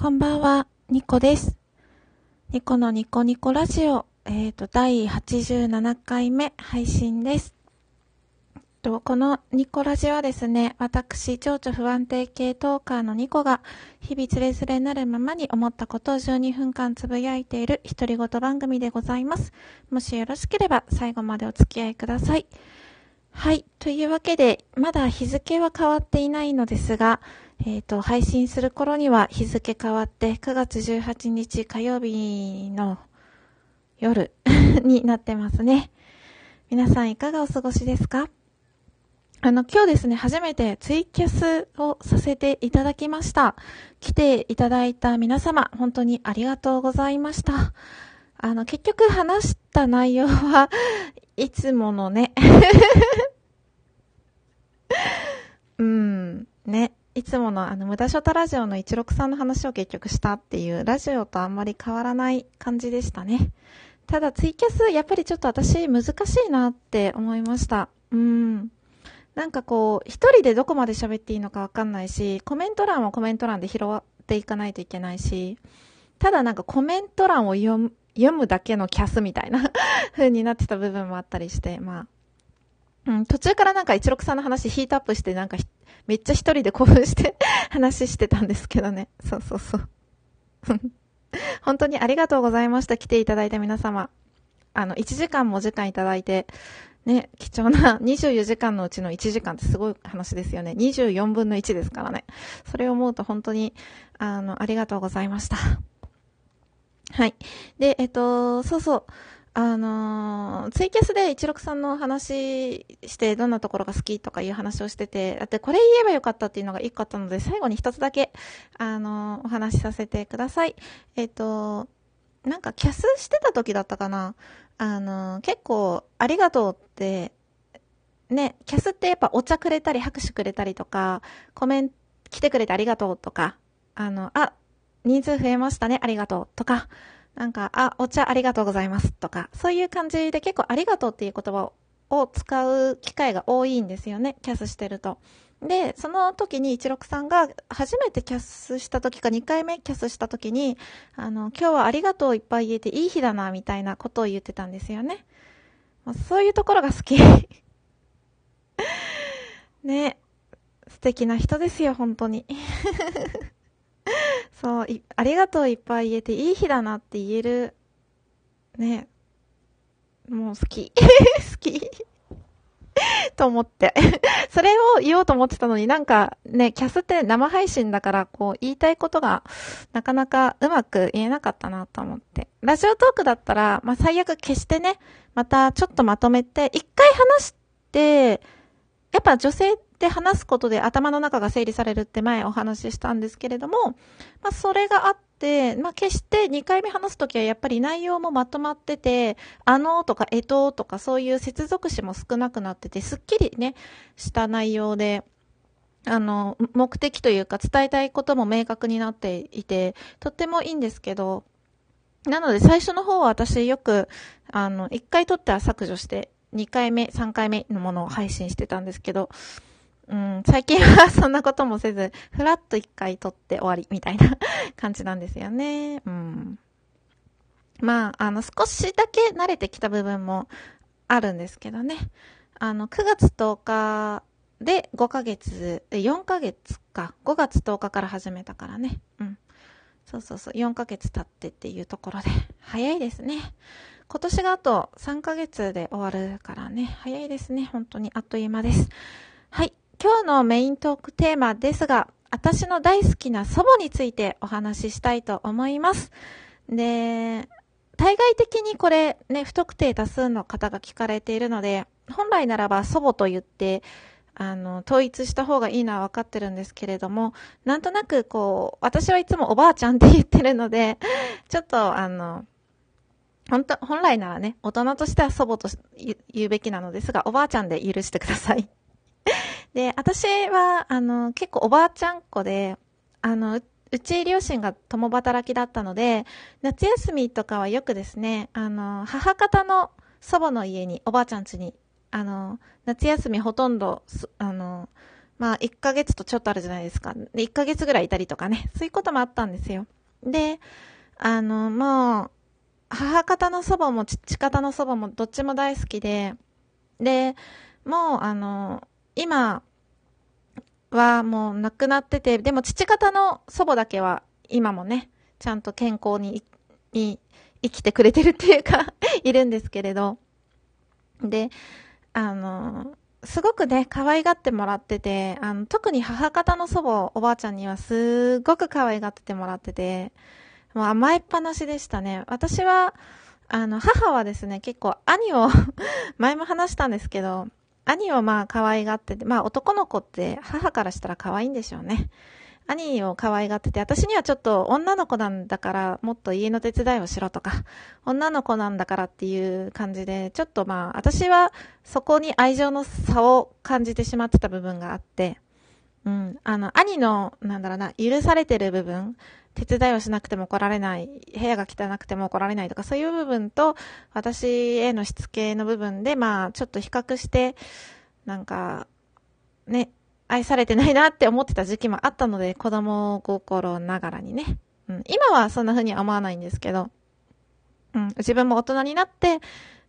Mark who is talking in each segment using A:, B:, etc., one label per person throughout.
A: こんばんは、ニコです。ニコのニコニコラジオ、えっ、と、第87回目配信です。とこのニコラジオはですね、私、情緒不安定系トーカーのニコが、日々つれづれなるままに思ったことを12分間つぶやいている独り言番組でございます。もしよろしければ最後までお付き合いください。はい。というわけで、まだ日付は変わっていないのですが、えっ、と、配信する頃には日付変わって9月18日火曜日の夜 になってますね。皆さんいかがお過ごしですか？あの、今日ですね、初めてツイキャスをさせていただきました。来ていただいた皆様、本当にありがとうございました。あの、結局話した内容は いつものね、うん、ね。いつものあの、無駄ショタラジオの163の話を結局したっていう、ラジオとあんまり変わらない感じでしたね。ただツイキャス、やっぱりちょっと私難しいなって思いました。うん。なんかこう、一人でどこまで喋っていいのかわかんないし、コメント欄はコメント欄で拾っていかないといけないし、ただなんかコメント欄を読む、読むだけのキャスみたいな 風になってた部分もあったりして、まあ、うん、途中からなんか163の話ヒートアップしてなんかめっちゃ一人で興奮して 話してたんですけどね。そうそうそう。本当にありがとうございました。来ていただいた皆様。あの、1時間も時間いただいて、ね、貴重な 24時間のうちの1時間ってすごい話ですよね。24分の1ですからね。それを思うと本当に、あの、ありがとうございました。はい。で、えっと、そうそう。あのーツイキャスで163の話してどんなところが好きとかいう話をしてて、だってこれ言えばよかったっていうのが一個あったので、最後に一つだけ、あのーお話しさせてください。えっ、と、なんかキャスしてた時だったかな。あの結構ありがとうって、ね、キャスってやっぱお茶くれたり拍手くれたりとか、コメント来てくれてありがとうとか、あの、あ、人数増えましたね、ありがとうとか、なんか、あ、お茶ありがとうございますとか、そういう感じで結構ありがとうっていう言葉を使う機会が多いんですよね、キャスしてると。で、その時に16さんが初めてキャスした時か2回目キャスした時に、あの、今日はありがとういっぱい言えていい日だな、みたいなことを言ってたんですよね。そういうところが好き。ね。素敵な人ですよ、本当に。そうい、ありがとういっぱい言えていい日だなって言える、ね。もう好き。好き。と思って。それを言おうと思ってたのになんかね、キャスって生配信だからこう言いたいことがなかなかうまく言えなかったなと思って。ラジオトークだったら、まあ最悪消してね、またちょっとまとめて、一回話して、やっぱ女性って話すことで頭の中が整理されるって前お話ししたんですけれども、まあそれがあって、まあ決して2回目話すときはやっぱり内容もまとまってて、あのとかえととかそういう接続詞も少なくなってて、すっきりね、した内容で、あの、目的というか伝えたいことも明確になっていて、とってもいいんですけど、なので最初の方は私よく、あの、1回撮っては削除して、2回目、3回目のものを配信してたんですけど、うん、最近はそんなこともせず、ふらっと1回撮って終わりみたいな 感じなんですよね。うん。まあ、あの、少しだけ慣れてきた部分もあるんですけどね。あの、9月10日で5ヶ月、4ヶ月か。5月10日から始めたからね。うん。そうそうそう。4ヶ月経ってっていうところで。早いですね。今年があと3ヶ月で終わるからね。早いですね。本当にあっという間です。はい。今日のメイントークテーマですが、私の大好きな祖母についてお話ししたいと思います。で、対外的にこれね、不特定多数の方が聞かれているので、本来ならば祖母と言って、あの、統一した方がいいのは分かってるんですけれども、なんとなくこう、私はいつもおばあちゃんって言ってるので、ちょっとあの、本当、本来ならね、大人としては祖母と言うべきなのですが、おばあちゃんで許してください。で、私は、あの、結構おばあちゃん子で、あの、うち両親が共働きだったので、夏休みとかはよくですね、あの、母方の祖母の家に、おばあちゃん家に、あの、夏休みほとんど、あの、まあ、1ヶ月とちょっとあるじゃないですか。で、1ヶ月ぐらいいたりとかね。そういうこともあったんですよ。で、あの、もう、母方の祖母も父方の祖母もどっちも大好きで、で、もう、あの、今はもう亡くなってて、でも父方の祖母だけは今もね、ちゃんと健康に、に生きてくれてるっていうか いるんですけれど、で、あの、すごくね、可愛がってもらってて、あの、特に母方の祖母、おばあちゃんにはすごく可愛がっててもらってて、もう甘えっぱなしでしたね。私は、あの、母はですね、結構兄を 前も話したんですけど、兄をまあ可愛がってて、まあ男の子って母からしたら可愛いんでしょうね。兄を可愛がってて、私にはちょっと女の子なんだからもっと家の手伝いをしろとか、女の子なんだからっていう感じで、ちょっとまあ私はそこに愛情の差を感じてしまってた部分があって、うん、あの、兄の、なんだろうな、許されてる部分、手伝いをしなくても怒られない、部屋が汚くても怒られないとか、そういう部分と、私へのしつけの部分で、まあ、ちょっと比較して、なんか、ね、愛されてないなって思ってた時期もあったので、子供心ながらにね。うん、今はそんな風に思わないんですけど、うん、自分も大人になって、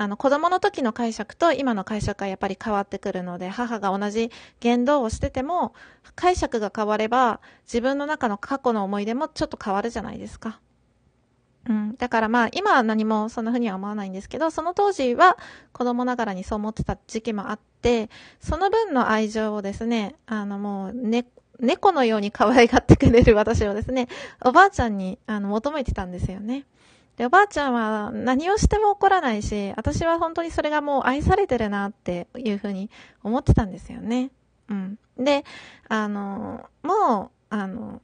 A: あの、子供の時の解釈と今の解釈がやっぱり変わってくるので、母が同じ言動をしてても、解釈が変われば、自分の中の過去の思い出もちょっと変わるじゃないですか。うん。だからまあ、今は何もそんな風には思わないんですけど、その当時は子供ながらにそう思ってた時期もあって、その分の愛情をですね、あのもう、ね、猫のように可愛がってくれる私をですね、おばあちゃんにあの求めてたんですよね。で、おばあちゃんは何をしても怒らないし、私は本当にそれがもう愛されてるなっていうふうに思ってたんですよね。うん。で、あの、もう、あの、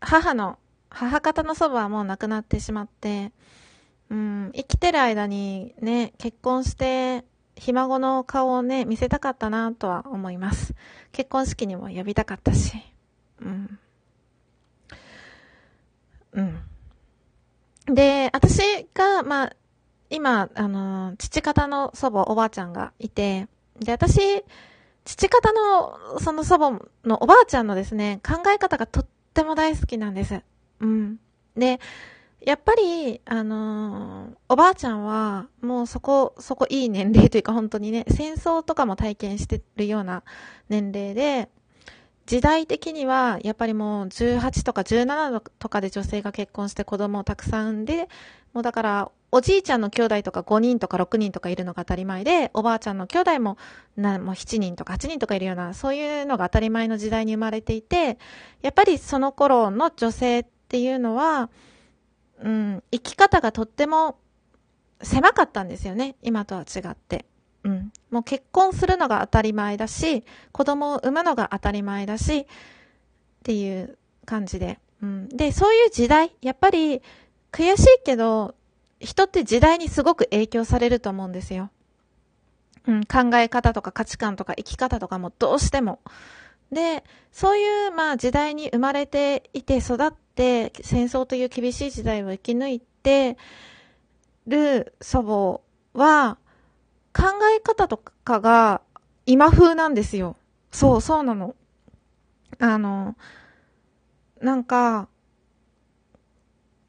A: 母の母方の祖母はもう亡くなってしまって、うん、生きてる間にね、結婚して、ひ孫の顔をね、見せたかったなとは思います。結婚式にも呼びたかったし。うん。うん。で、私が、まあ、今、あの、父方の祖母、おばあちゃんがいて、で、私、父方の、その祖母のおばあちゃんのですね、考え方がとっても大好きなんです。うん。で、やっぱり、あのー、おばあちゃんは、もうそこ、そこいい年齢というか本当にね、戦争とかも体験してるような年齢で、時代的には、やっぱりもう18とか17とかで女性が結婚して子供をたくさん産んで、もうだから、おじいちゃんの兄弟とか5人とか6人とかいるのが当たり前で、おばあちゃんの兄弟もなもう7人とか8人とかいるような、そういうのが当たり前の時代に生まれていて、やっぱりその頃の女性っていうのは、うん、生き方がとっても狭かったんですよね。今とは違って。うん。もう結婚するのが当たり前だし、子供を産むのが当たり前だし、っていう感じで。うん。で、そういう時代、やっぱり悔しいけど、人って時代にすごく影響されると思うんですよ。うん、考え方とか価値観とか生き方とかもどうしても。で、そういう、まあ時代に生まれていて育って、戦争という厳しい時代を生き抜いてる祖母は、考え方とかが今風なんですよ。そう、そうなの。あの、なんか、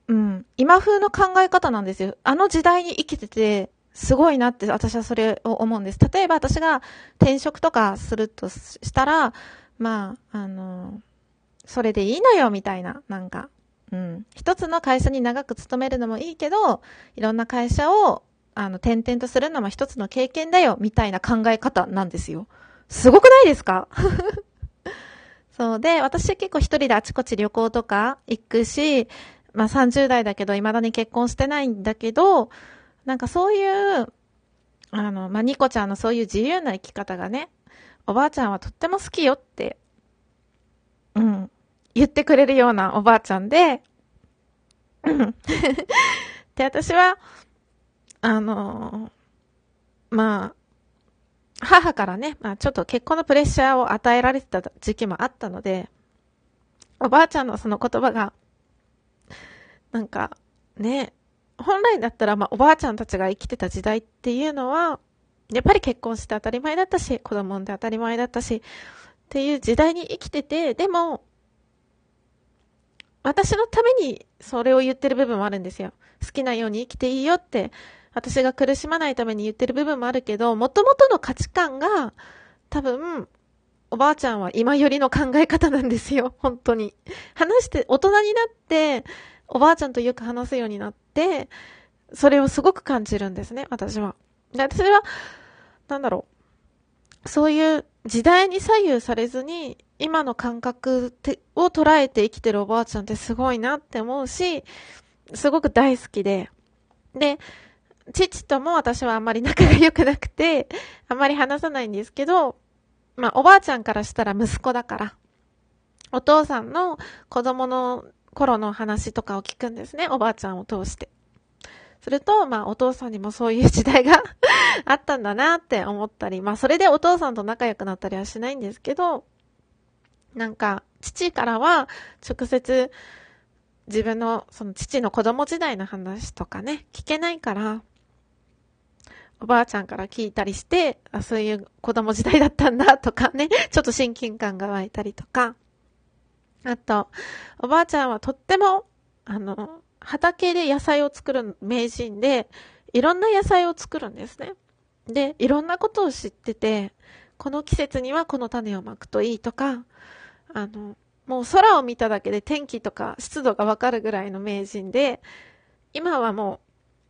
A: うん、今風の考え方なんですよ。あの時代に生きてて、すごいなって私はそれを思うんです。例えば私が転職とかするとしたら、まあ、あの、それでいいのよ、みたいな、なんか。うん。一つの会社に長く勤めるのもいいけど、いろんな会社を、あの、転々とするのも一つの経験だよ、みたいな考え方なんですよ。すごくないですか？そうで、私結構一人であちこち旅行とか行くし、まあ30代だけど、未だに結婚してないんだけど、なんかそういう、あの、まあ、ニコちゃんのそういう自由な生き方がね、おばあちゃんはとっても好きよって、うん、言ってくれるようなおばあちゃんで、で、私は、あのー、まあ、母からね、まあちょっと結婚のプレッシャーを与えられてた時期もあったので、おばあちゃんのその言葉が、なんか、ね、本来だったらまあおばあちゃんたちが生きてた時代っていうのは、やっぱり結婚して当たり前だったし、子供んで当たり前だったし、っていう時代に生きてて、でも、私のためにそれを言ってる部分もあるんですよ。好きなように生きていいよって、私が苦しまないために言ってる部分もあるけど、元々の価値観が、多分、おばあちゃんは今よりの考え方なんですよ。本当に。話して、大人になって、おばあちゃんとよく話すようになって、それをすごく感じるんですね、私は。で、私は、なんだろう。そういう時代に左右されずに、今の感覚を捉えて生きてるおばあちゃんってすごいなって思うし、すごく大好きで。で、父とも私はあんまり仲が良くなくて、あんまり話さないんですけど、まあ、おばあちゃんからしたら息子だから、お父さんの子供の頃の話とかを聞くんですね、おばあちゃんを通して。すると、まあ、お父さんにもそういう時代が あったんだなって思ったり、まあ、それでお父さんと仲良くなったりはしないんですけど、なんか、父からは直接自分のその父の子供時代の話とかね、聞けないから、おばあちゃんから聞いたりして、あ、そういう子供時代だったんだとかね、ちょっと親近感が湧いたりとか、あと、おばあちゃんはとっても、あの、畑で野菜を作る名人で、いろんな野菜を作るんですね。で、いろんなことを知ってて、この季節にはこの種をまくといいとか、あの、もう空を見ただけで天気とか湿度がわかるぐらいの名人で、今はも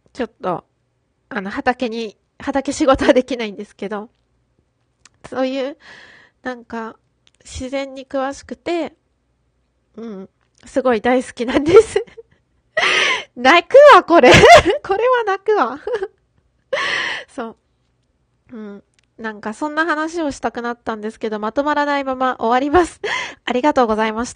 A: う、ちょっと、あの、畑に、畑仕事はできないんですけど、そういう、なんか、自然に詳しくて、うん、すごい大好きなんです 泣くわ、これ これは泣くわ そう。うん。なんかそんな話をしたくなったんですけど、まとまらないまま終わります。ありがとうございました。